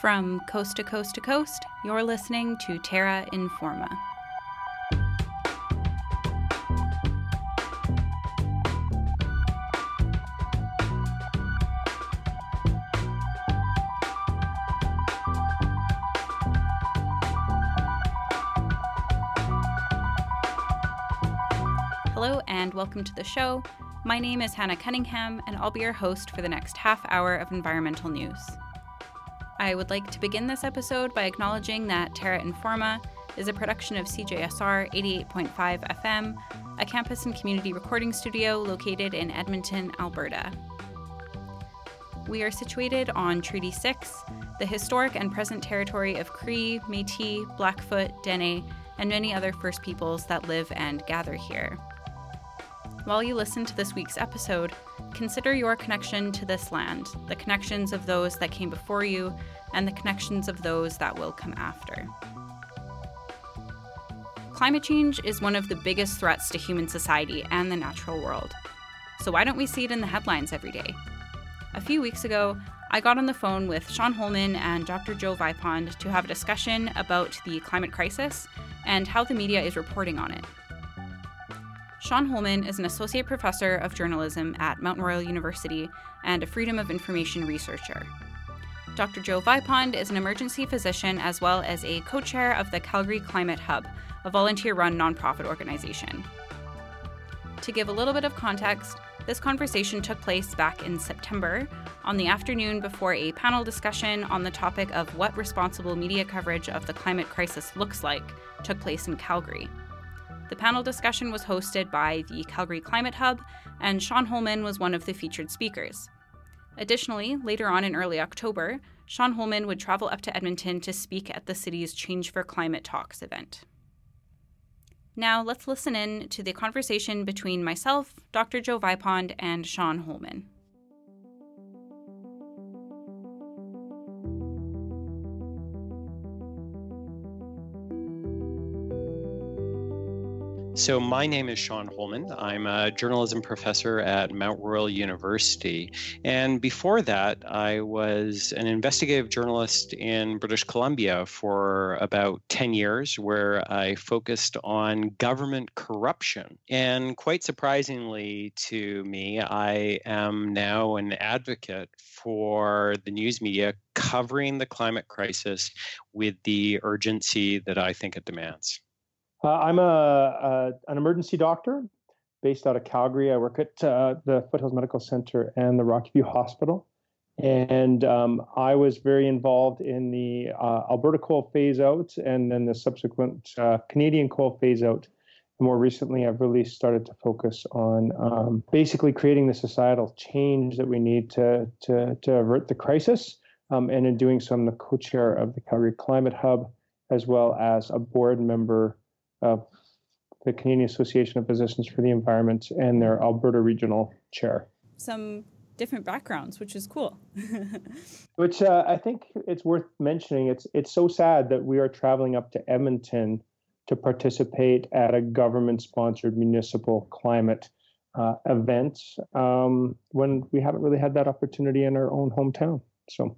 From coast to coast to coast, you're listening to Terra Informa. Hello and welcome to the show. My name is Hannah Cunningham, and I'll be your host for the next half hour of environmental news. I would like to begin this episode by acknowledging that Terra Informa is a production of CJSR 88.5 FM, a campus and community recording studio located in Edmonton, Alberta. We are situated on Treaty 6, the historic and present territory of Cree, Metis, Blackfoot, Dene, and many other First Peoples that live and gather here. While you listen to this week's episode, consider your connection to this land, the connections of those that came before you, and the connections of those that will come after. Climate change is one of the biggest threats to human society and the natural world. So, why don't we see it in the headlines every day? A few weeks ago, I got on the phone with Sean Holman and Dr. Joe Vipond to have a discussion about the climate crisis and how the media is reporting on it. Sean Holman is an associate professor of journalism at Mount Royal University and a Freedom of Information researcher. Dr. Joe Vipond is an emergency physician as well as a co chair of the Calgary Climate Hub, a volunteer run nonprofit organization. To give a little bit of context, this conversation took place back in September on the afternoon before a panel discussion on the topic of what responsible media coverage of the climate crisis looks like took place in Calgary. The panel discussion was hosted by the Calgary Climate Hub, and Sean Holman was one of the featured speakers. Additionally, later on in early October, Sean Holman would travel up to Edmonton to speak at the city's Change for Climate Talks event. Now, let's listen in to the conversation between myself, Dr. Joe Vipond, and Sean Holman. So, my name is Sean Holman. I'm a journalism professor at Mount Royal University. And before that, I was an investigative journalist in British Columbia for about 10 years, where I focused on government corruption. And quite surprisingly to me, I am now an advocate for the news media covering the climate crisis with the urgency that I think it demands. Uh, I'm a, a, an emergency doctor based out of Calgary. I work at uh, the Foothills Medical Center and the Rocky View Hospital. And um, I was very involved in the uh, Alberta coal phase out and then the subsequent uh, Canadian coal phase out. More recently, I've really started to focus on um, basically creating the societal change that we need to, to, to avert the crisis. Um, and in doing so, I'm the co chair of the Calgary Climate Hub, as well as a board member of the Canadian Association of Physicians for the Environment and their Alberta Regional Chair. Some different backgrounds, which is cool. which uh, I think it's worth mentioning. It's it's so sad that we are traveling up to Edmonton to participate at a government-sponsored municipal climate uh, event um, when we haven't really had that opportunity in our own hometown. So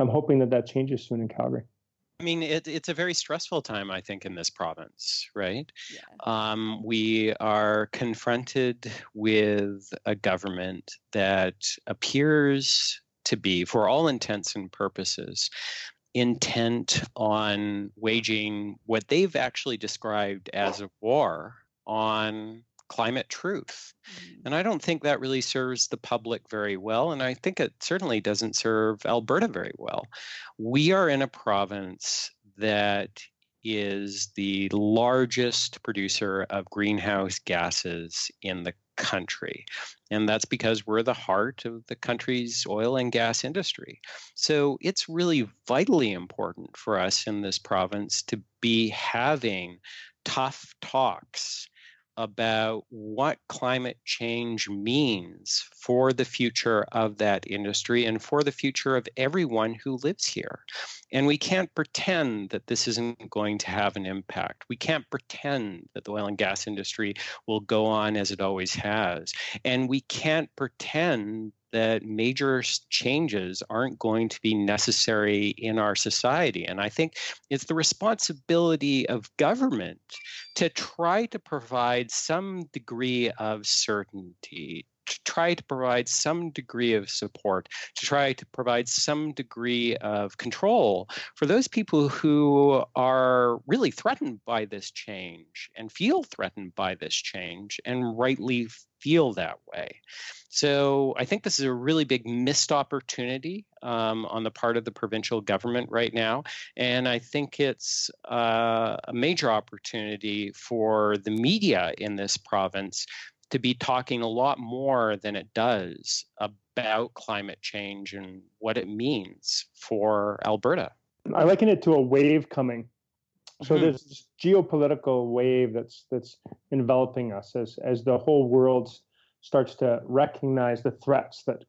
I'm hoping that that changes soon in Calgary. I mean, it, it's a very stressful time, I think, in this province, right? Yeah. Um, we are confronted with a government that appears to be, for all intents and purposes, intent on waging what they've actually described as a war on climate truth. Mm-hmm. And I don't think that really serves the public very well. And I think it certainly doesn't serve Alberta very well. We are in a province that is the largest producer of greenhouse gases in the country. And that's because we're the heart of the country's oil and gas industry. So it's really vitally important for us in this province to be having tough talks about what climate change means for the future of that industry and for the future of everyone who lives here. And we can't pretend that this isn't going to have an impact. We can't pretend that the oil and gas industry will go on as it always has. And we can't pretend that major changes aren't going to be necessary in our society. And I think it's the responsibility of government to try to provide some degree of certainty to try to provide some degree of support, to try to provide some degree of control for those people who are really threatened by this change and feel threatened by this change and rightly feel that way. So I think this is a really big missed opportunity um, on the part of the provincial government right now. And I think it's uh, a major opportunity for the media in this province to be talking a lot more than it does about climate change and what it means for Alberta. I liken it to a wave coming. So mm-hmm. there's this geopolitical wave that's that's enveloping us as as the whole world starts to recognize the threats that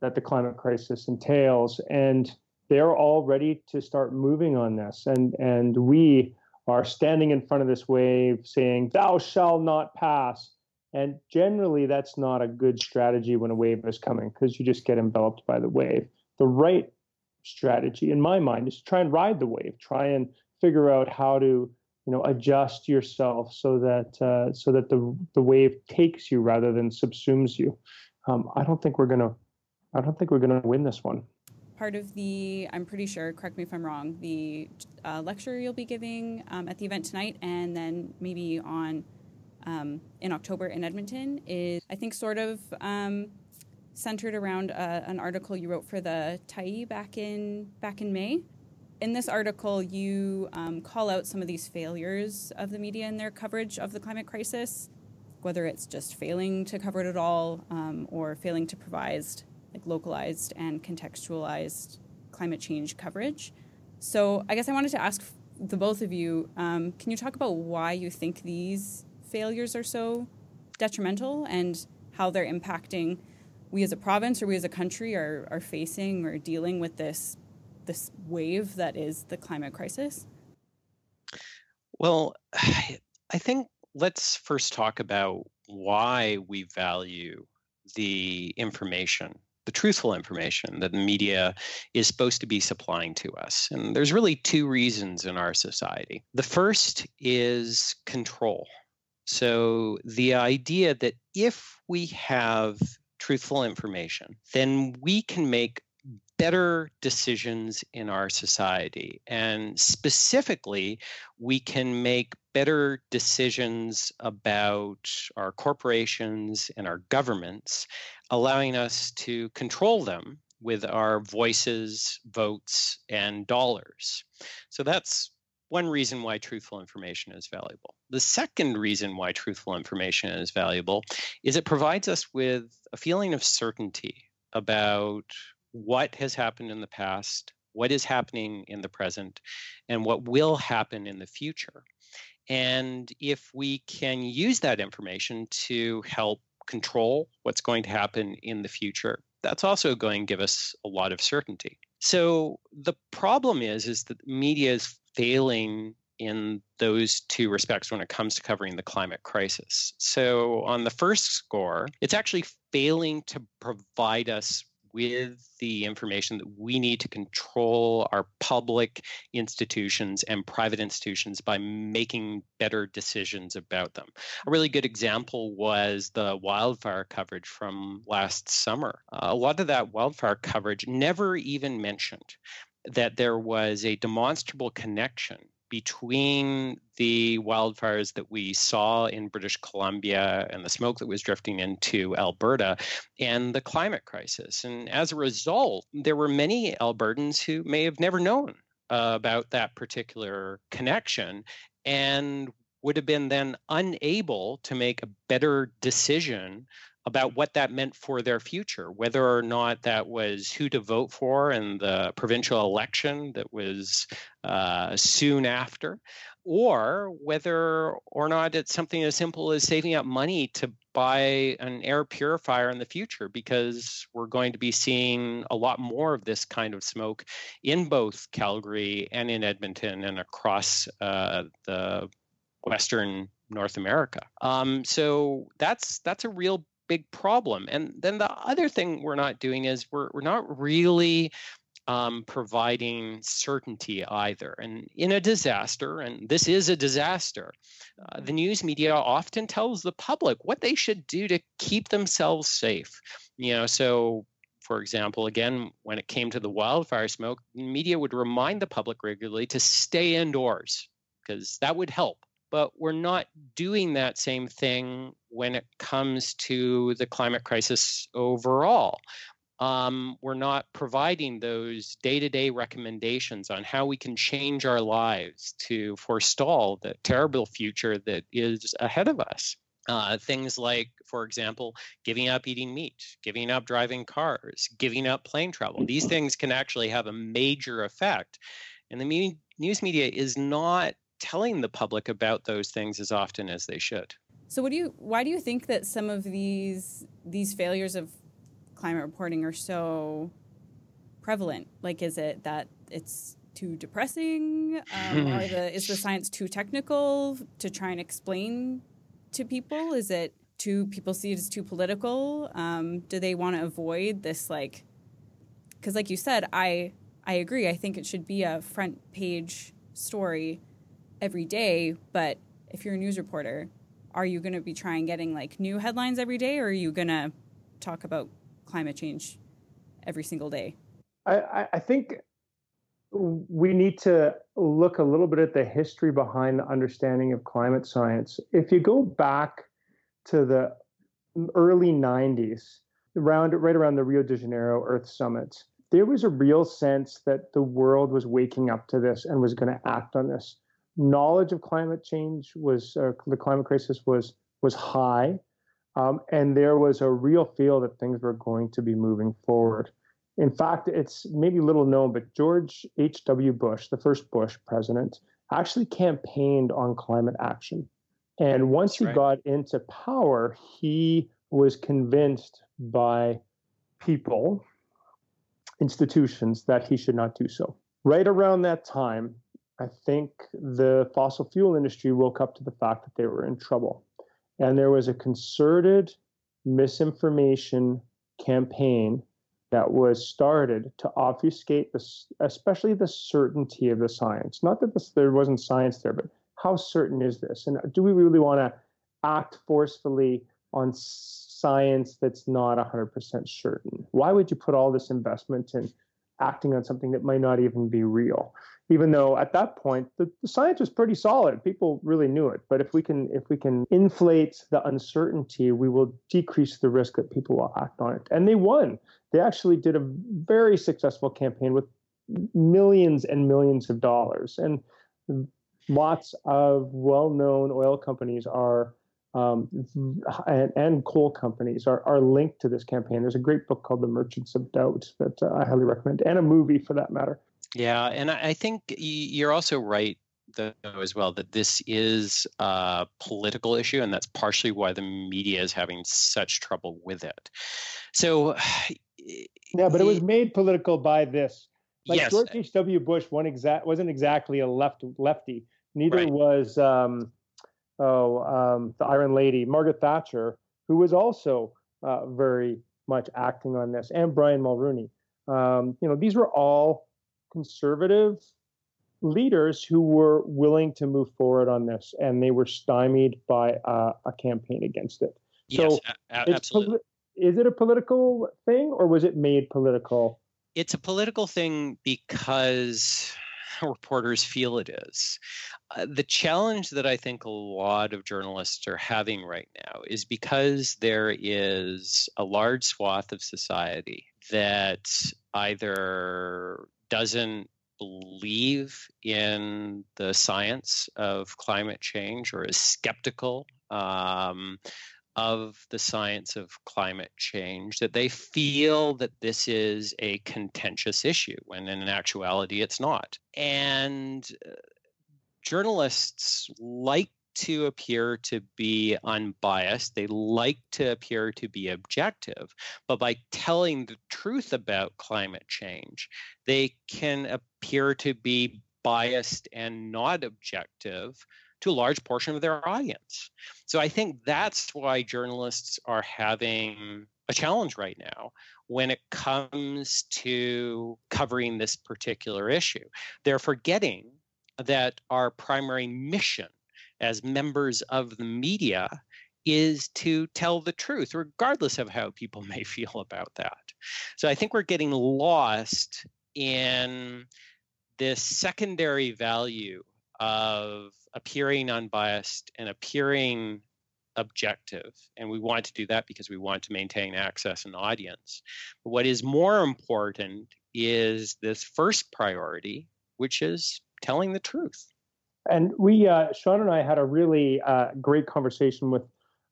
that the climate crisis entails, and they're all ready to start moving on this. And and we are standing in front of this wave, saying, "Thou shall not pass." And generally, that's not a good strategy when a wave is coming because you just get enveloped by the wave. The right strategy, in my mind, is to try and ride the wave, try and figure out how to you know adjust yourself so that uh, so that the the wave takes you rather than subsumes you. Um, I don't think we're gonna I don't think we're gonna win this one. Part of the I'm pretty sure. Correct me if I'm wrong. The uh, lecture you'll be giving um, at the event tonight, and then maybe on um, in October in Edmonton is, I think, sort of um, centered around uh, an article you wrote for the Tyee back in back in May. In this article, you um, call out some of these failures of the media in their coverage of the climate crisis, whether it's just failing to cover it at all um, or failing to provide like localized and contextualized climate change coverage. So, I guess I wanted to ask the both of you: um, Can you talk about why you think these failures are so detrimental and how they're impacting we as a province or we as a country are, are facing or dealing with this this wave that is the climate crisis? Well, I think let's first talk about why we value the information, the truthful information that the media is supposed to be supplying to us. And there's really two reasons in our society. The first is control. So the idea that if we have truthful information, then we can make better decisions in our society. And specifically, we can make better decisions about our corporations and our governments, allowing us to control them with our voices, votes, and dollars. So that's one reason why truthful information is valuable. The second reason why truthful information is valuable is it provides us with a feeling of certainty about what has happened in the past, what is happening in the present, and what will happen in the future. And if we can use that information to help control what's going to happen in the future, that's also going to give us a lot of certainty. So the problem is is that media is failing in those two respects when it comes to covering the climate crisis. So, on the first score, it's actually failing to provide us with the information that we need to control our public institutions and private institutions by making better decisions about them. A really good example was the wildfire coverage from last summer. a lot of that wildfire coverage never even mentioned that there was a demonstrable connection between the wildfires that we saw in British Columbia and the smoke that was drifting into Alberta and the climate crisis. And as a result, there were many Albertans who may have never known uh, about that particular connection and would have been then unable to make a better decision about what that meant for their future, whether or not that was who to vote for in the provincial election that was uh, soon after, or whether or not it's something as simple as saving up money to buy an air purifier in the future because we're going to be seeing a lot more of this kind of smoke in both Calgary and in Edmonton and across uh, the Western North America. Um, so that's that's a real big problem. And then the other thing we're not doing is we're, we're not really um, providing certainty either. And in a disaster, and this is a disaster, uh, the news media often tells the public what they should do to keep themselves safe. You know, so for example, again, when it came to the wildfire smoke, media would remind the public regularly to stay indoors because that would help. But we're not doing that same thing when it comes to the climate crisis overall um, we're not providing those day to day recommendations on how we can change our lives to forestall the terrible future that is ahead of us. Uh, things like, for example, giving up eating meat, giving up driving cars, giving up plane travel. These things can actually have a major effect. And the me- news media is not telling the public about those things as often as they should. So, what do you? Why do you think that some of these these failures of climate reporting are so prevalent? Like, is it that it's too depressing? Um, the is the science too technical to try and explain to people? Is it too people see it as too political? Um, do they want to avoid this like? Because, like you said, I I agree. I think it should be a front page story every day. But if you're a news reporter, are you going to be trying getting like new headlines every day, or are you going to talk about climate change every single day? I, I think we need to look a little bit at the history behind the understanding of climate science. If you go back to the early 90s, around right around the Rio de Janeiro Earth Summit, there was a real sense that the world was waking up to this and was going to act on this. Knowledge of climate change was uh, the climate crisis was was high. Um, and there was a real feel that things were going to be moving forward. In fact, it's maybe little known, but George H.W. Bush, the first Bush president, actually campaigned on climate action. And once That's he right. got into power, he was convinced by people, institutions, that he should not do so. Right around that time, I think the fossil fuel industry woke up to the fact that they were in trouble. And there was a concerted misinformation campaign that was started to obfuscate this, especially the certainty of the science. Not that this, there wasn't science there, but how certain is this? And uh, do we really want to act forcefully on science that's not 100% certain? Why would you put all this investment in acting on something that might not even be real? even though at that point the, the, science was pretty solid people really knew it. But if we can if we can inflate the uncertainty we will decrease the risk that people will act on it. And they won. They actually did a very successful campaign with millions and millions of dollars. And lots of well-known oil companies are um, and, and, coal companies are, are linked to this campaign. There's a great book called The Merchants of Doubt that uh, I highly recommend, and a movie for that matter. Yeah, and I think you're also right though as well that this is a political issue and that's partially why the media is having such trouble with it so yeah but it was made political by this like yes. george h.w bush one exact wasn't exactly a left lefty neither right. was um, oh um, the iron lady margaret thatcher who was also uh, very much acting on this and brian mulroney um, you know these were all conservative leaders who were willing to move forward on this, and they were stymied by uh, a campaign against it. So yes, absolutely. is it a political thing, or was it made political? It's a political thing because reporters feel it is. Uh, the challenge that I think a lot of journalists are having right now is because there is a large swath of society that either doesn't believe in the science of climate change or is skeptical um, of the science of climate change, that they feel that this is a contentious issue, when in actuality it's not. And uh, journalists like to appear to be unbiased. They like to appear to be objective. But by telling the truth about climate change, they can appear to be biased and not objective to a large portion of their audience. So I think that's why journalists are having a challenge right now when it comes to covering this particular issue. They're forgetting that our primary mission as members of the media is to tell the truth, regardless of how people may feel about that. So I think we're getting lost in this secondary value of appearing unbiased and appearing objective. And we want to do that because we want to maintain access and audience. But what is more important is this first priority, which is telling the truth. And we, uh, Sean and I had a really uh, great conversation with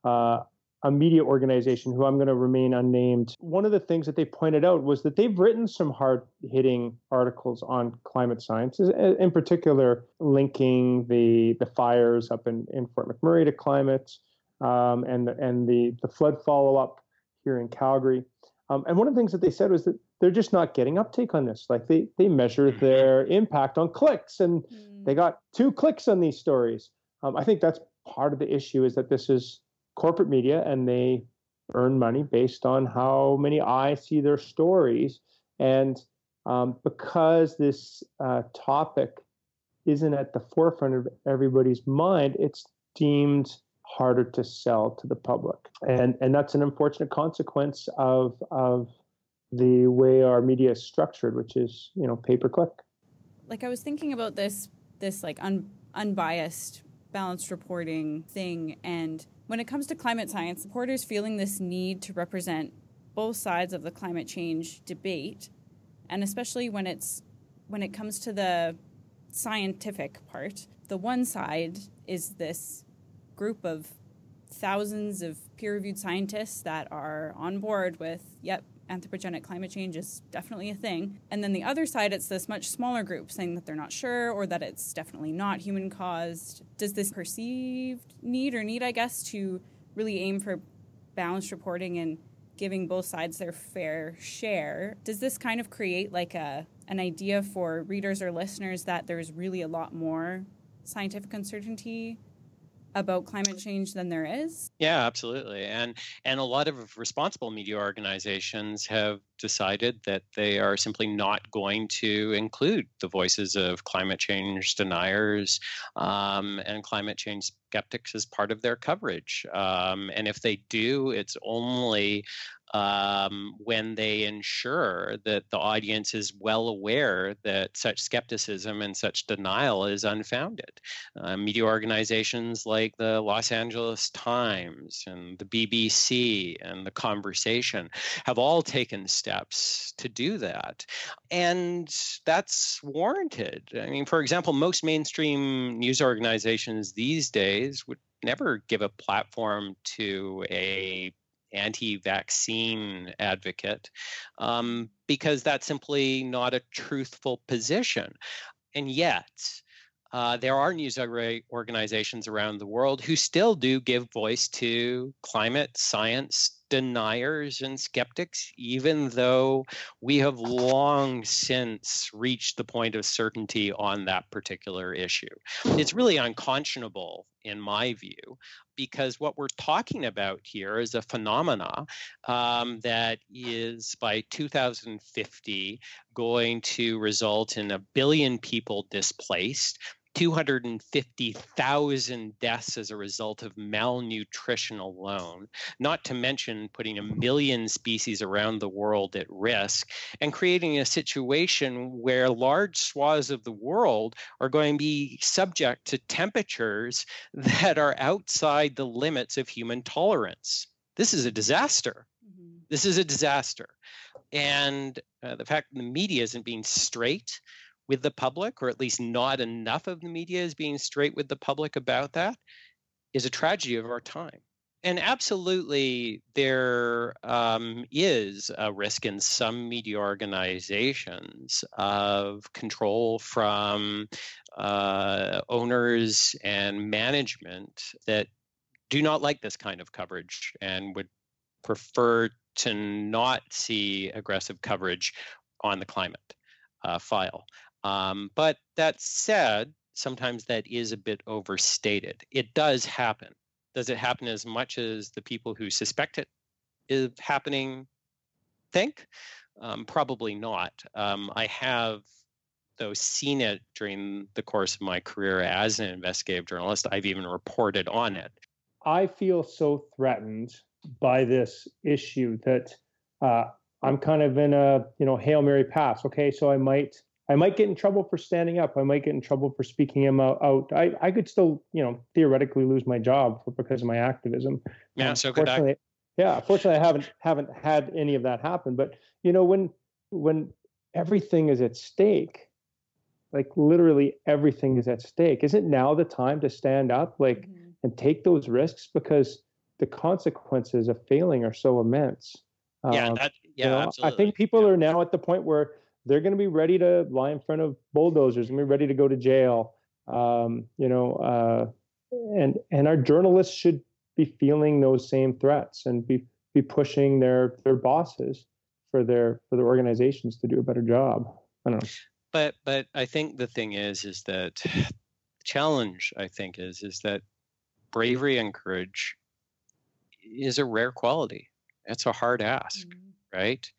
uh, a media organization who I'm going to remain unnamed. One of the things that they pointed out was that they've written some hard hitting articles on climate science, in particular, linking the, the fires up in, in Fort McMurray to climate um, and, and the, the flood follow up here in Calgary. Um, and one of the things that they said was that they're just not getting uptake on this. Like they, they measure mm-hmm. their impact on clicks, and mm. they got two clicks on these stories. Um, I think that's part of the issue is that this is corporate media and they earn money based on how many eyes see their stories. And um, because this uh, topic isn't at the forefront of everybody's mind, it's deemed harder to sell to the public. And, and that's an unfortunate consequence of, of the way our media is structured, which is, you know, pay per click. Like I was thinking about this, this like un, unbiased, balanced reporting thing, and when it comes to climate science, supporters feeling this need to represent both sides of the climate change debate, and especially when it's when it comes to the scientific part, the one side is this group of thousands of peer-reviewed scientists that are on board with, yep, anthropogenic climate change is definitely a thing. And then the other side, it's this much smaller group saying that they're not sure or that it's definitely not human caused. Does this perceived need or need, I guess, to really aim for balanced reporting and giving both sides their fair share, does this kind of create like a an idea for readers or listeners that there's really a lot more scientific uncertainty about climate change than there is? Yeah, absolutely. And and a lot of responsible media organizations have decided that they are simply not going to include the voices of climate change deniers um, and climate change skeptics as part of their coverage. Um, and if they do, it's only um, when they ensure that the audience is well aware that such skepticism and such denial is unfounded. Uh, media organizations like the Los Angeles Times and the BBC and The Conversation have all taken steps to do that. And that's warranted. I mean, for example, most mainstream news organizations these days would never give a platform to a anti-vaccine advocate um, because that's simply not a truthful position and yet uh, there are news organizations around the world who still do give voice to climate science deniers and skeptics, even though we have long since reached the point of certainty on that particular issue. It's really unconscionable, in my view, because what we're talking about here is a phenomena um, that is by 2050 going to result in a billion people displaced 250,000 deaths as a result of malnutrition alone, not to mention putting a million species around the world at risk and creating a situation where large swaths of the world are going to be subject to temperatures that are outside the limits of human tolerance. This is a disaster. Mm-hmm. This is a disaster. And uh, the fact that the media isn't being straight with the public, or at least not enough of the media is being straight with the public about that, is a tragedy of our time. And absolutely, there um, is a risk in some media organizations of control from uh, owners and management that do not like this kind of coverage and would prefer to not see aggressive coverage on the climate uh, file. Um, but that said, sometimes that is a bit overstated. It does happen. Does it happen as much as the people who suspect it is happening think? Um, probably not. Um, I have, though, seen it during the course of my career as an investigative journalist. I've even reported on it. I feel so threatened by this issue that uh, I'm kind of in a you know hail mary pass. Okay, so I might I might get in trouble for standing up. I might get in trouble for speaking him out. out. I, I could still, you know, theoretically lose my job for, because of my activism. Yeah, um, so could I. Yeah, fortunately, I haven't haven't had any of that happen. But you know, when when everything is at stake, like literally everything is at stake, isn't now the time to stand up, like, mm-hmm. and take those risks because the consequences of failing are so immense. Yeah, um, that, yeah, you know, absolutely. I think people yeah. are now at the point where they're going to be ready to lie in front of bulldozers and be ready to go to jail. Um, you know, uh, and and our journalists should be feeling those same threats and be be pushing their their bosses for their for their organizations to do a better job. I don't know. But but I think the thing is is that the challenge I think is is that bravery and courage is a rare quality. It's a hard ask, mm-hmm. right?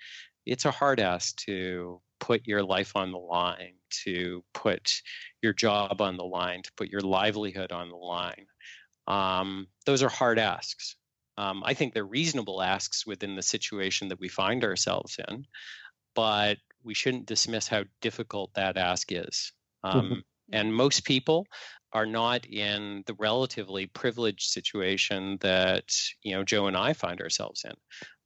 It's a hard ask to put your life on the line, to put your job on the line, to put your livelihood on the line. Um, those are hard asks. Um, I think they're reasonable asks within the situation that we find ourselves in, but we shouldn't dismiss how difficult that ask is. Um, mm-hmm. And most people are not in the relatively privileged situation that you know Joe and I find ourselves in.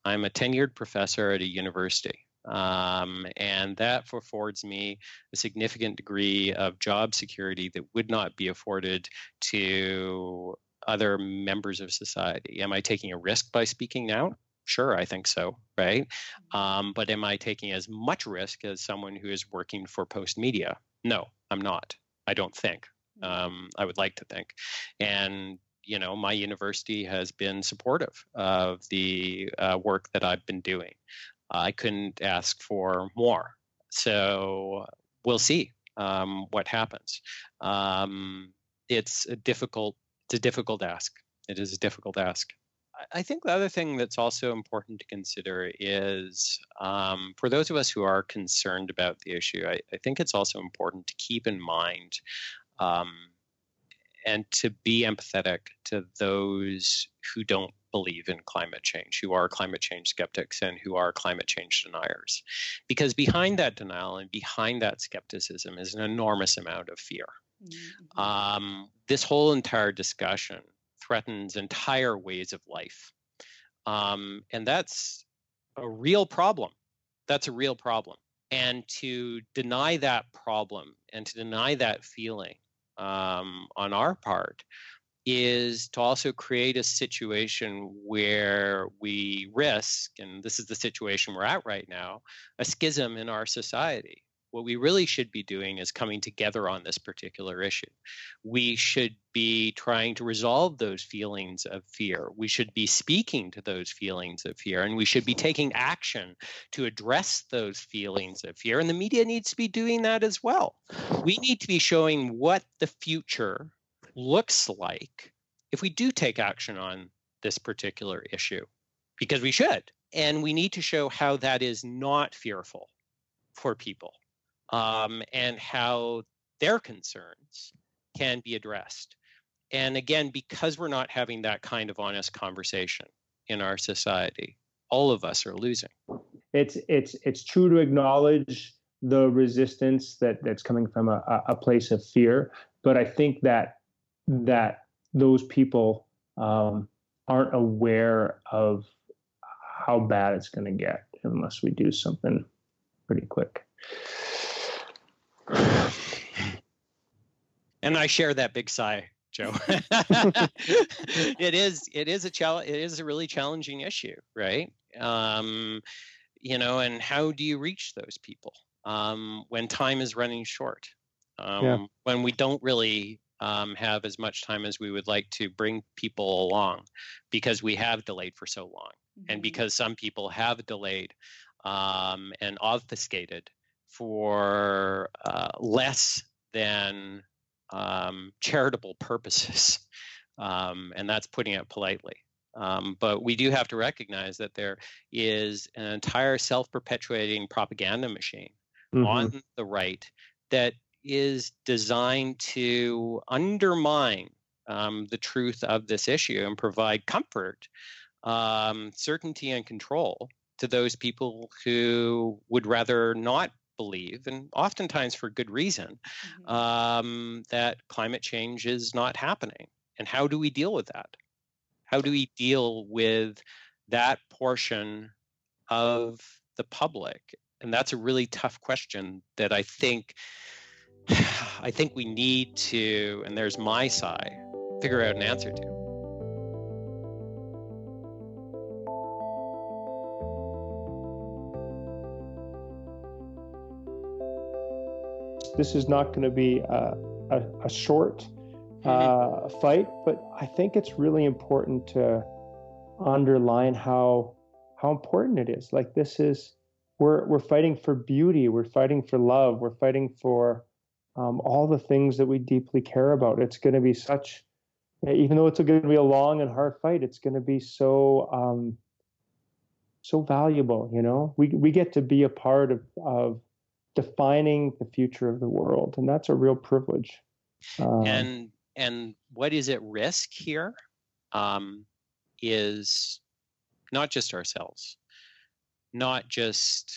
I'm a tenured professor at a university. Um, and that affords me a significant degree of job security that would not be afforded to other members of society. Am I taking a risk by speaking now? Sure, I think so, right? Mm-hmm. Um, but am I taking as much risk as someone who is working for Postmedia? No, I'm not. I don't think. Mm-hmm. Um, I would like to think. And you know, my university has been supportive of the uh, work that I've been doing. I couldn't ask for more. So we'll see um, what happens. Um, it's a difficult. It's a difficult ask. It is a difficult ask. I think the other thing that's also important to consider is um, for those of us who are concerned about the issue, I, I think it's also important to keep in mind um, and to be empathetic to those who don't believe in climate change, who are climate change skeptics, and who are climate change deniers. Because behind that denial and behind that skepticism is an enormous amount of fear. Mm-hmm. Um, this whole entire discussion threatens entire ways of life. Um, and that's a real problem. That's a real problem. And to deny that problem and to deny that feeling um, on our part is to also create a situation where we risk, and this is the situation we're at right now, a schism in our society. What we really should be doing is coming together on this particular issue. We should be trying to resolve those feelings of fear. We should be speaking to those feelings of fear, and we should be taking action to address those feelings of fear. And the media needs to be doing that as well. We need to be showing what the future looks like if we do take action on this particular issue, because we should. And we need to show how that is not fearful for people um, and how their concerns can be addressed. And again, because we're not having that kind of honest conversation in our society, all of us are losing. It's it's it's true to acknowledge the resistance that that's coming from a, a place of fear, but I think that that those people um, aren't aware of how bad it's going to get unless we do something pretty quick. And I share that big sigh, Joe. it is it is a challenge. It is a really challenging issue, right? Um, you know, and how do you reach those people um, when time is running short? Um, yeah. When we don't really um, have as much time as we would like to bring people along because we have delayed for so long mm-hmm. and because some people have delayed um, and obfuscated for uh, less than um, charitable purposes. Um, and that's putting it politely. Um, but we do have to recognize that there is an entire self perpetuating propaganda machine mm-hmm. on the right that is designed to undermine um, the truth of this issue and provide comfort, um, certainty, and control to those people who would rather not believe, and oftentimes for good reason, mm-hmm. um, that climate change is not happening. And how do we deal with that? How do we deal with that portion of the public? And that's a really tough question that I think I think we need to, and there's my side, figure out an answer to. This is not going to be a, a, a short mm-hmm. uh, fight, but I think it's really important to underline how how important it is. Like this is we're we're fighting for beauty, we're fighting for love, we're fighting for um, all the things that we deeply care about. It's going to be such, even though it's going to be a long and hard fight, it's going to be so um, so valuable. You know, we we get to be a part of of defining the future of the world, and that's a real privilege. Um, and and what is at risk here um, is not just ourselves, not just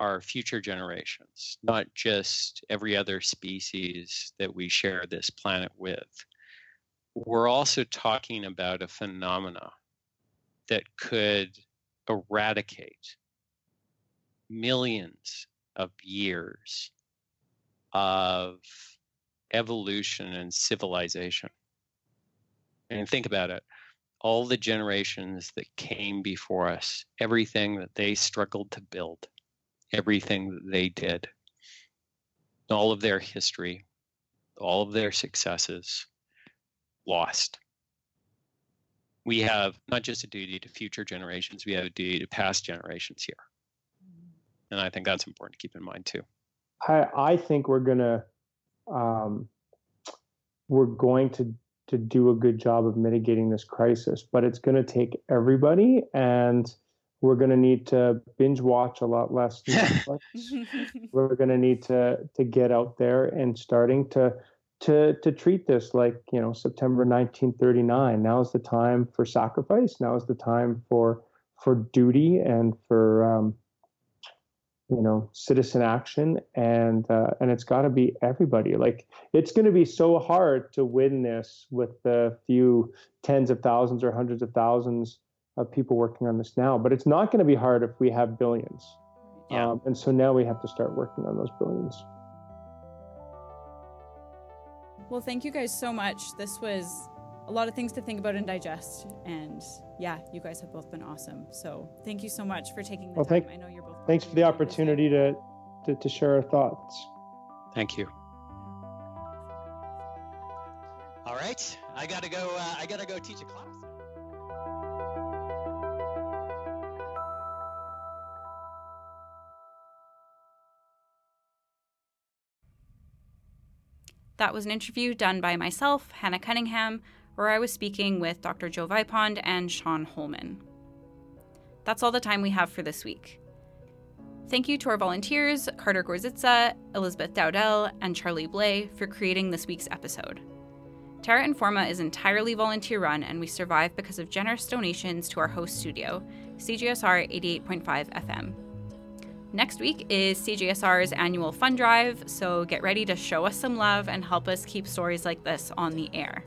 our future generations, not just every other species that we share this planet with. We're also talking about a phenomena that could eradicate millions of years of evolution and civilization. And think about it all the generations that came before us, everything that they struggled to build, everything that they did, all of their history, all of their successes lost. We have not just a duty to future generations, we have a duty to past generations here. And I think that's important to keep in mind too. I, I think we're gonna um, we're going to to do a good job of mitigating this crisis, but it's going to take everybody and we're going to need to binge watch a lot less we're going to need to to get out there and starting to to to treat this like you know September 1939 now is the time for sacrifice. Now is the time for for duty and for um, you know citizen action and uh, and it's got to be everybody like it's going to be so hard to win this with the few tens of thousands or hundreds of thousands of people working on this now. But it's not going to be hard if we have billions. Yeah. Um, and so now we have to start working on those billions. Well, thank you guys so much. This was a lot of things to think about and digest. And yeah, you guys have both been awesome. So thank you so much for taking the well, time. Thank, I know you're both. Thanks for the opportunity to, to, to share our thoughts. Thank you. All right, I gotta go. Uh, I gotta go teach a class. That was an interview done by myself, Hannah Cunningham, where I was speaking with Dr. Joe Vipond and Sean Holman. That's all the time we have for this week. Thank you to our volunteers, Carter Gorzitza, Elizabeth Dowdell, and Charlie Blay, for creating this week's episode. Terra Informa is entirely volunteer run, and we survive because of generous donations to our host studio, CJSR 88.5 FM. Next week is CJSR's annual fund drive, so get ready to show us some love and help us keep stories like this on the air.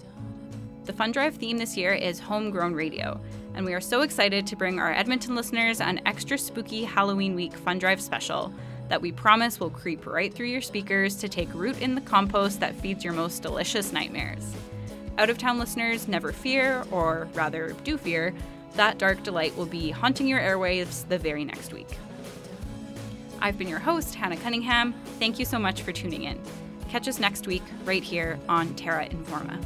The fund drive theme this year is Homegrown Radio, and we are so excited to bring our Edmonton listeners an extra spooky Halloween week fund drive special that we promise will creep right through your speakers to take root in the compost that feeds your most delicious nightmares. Out of town listeners, never fear, or rather, do fear, that dark delight will be haunting your airwaves the very next week. I've been your host, Hannah Cunningham. Thank you so much for tuning in. Catch us next week right here on Terra Informa.